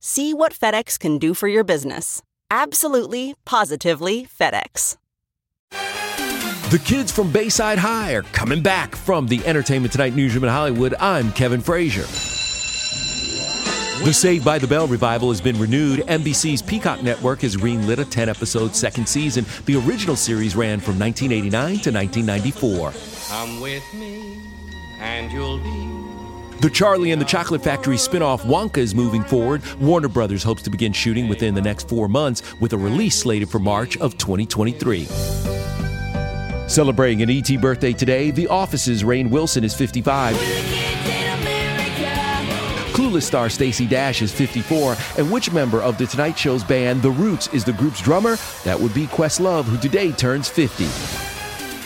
See what FedEx can do for your business. Absolutely, positively FedEx. The kids from Bayside High are coming back from the Entertainment Tonight newsroom in Hollywood. I'm Kevin Frazier. The Saved by the Bell revival has been renewed. NBC's Peacock Network has greenlit a 10 episode second season. The original series ran from 1989 to 1994. Come with me, and you'll be the Charlie and the Chocolate Factory spin-off Wonka is moving forward. Warner Brothers hopes to begin shooting within the next four months with a release slated for March of 2023. Celebrating an ET birthday today, The Office's Rainn Wilson is 55. Clueless star Stacey Dash is 54, and which member of the Tonight Show's band The Roots is the group's drummer? That would be Questlove, who today turns 50.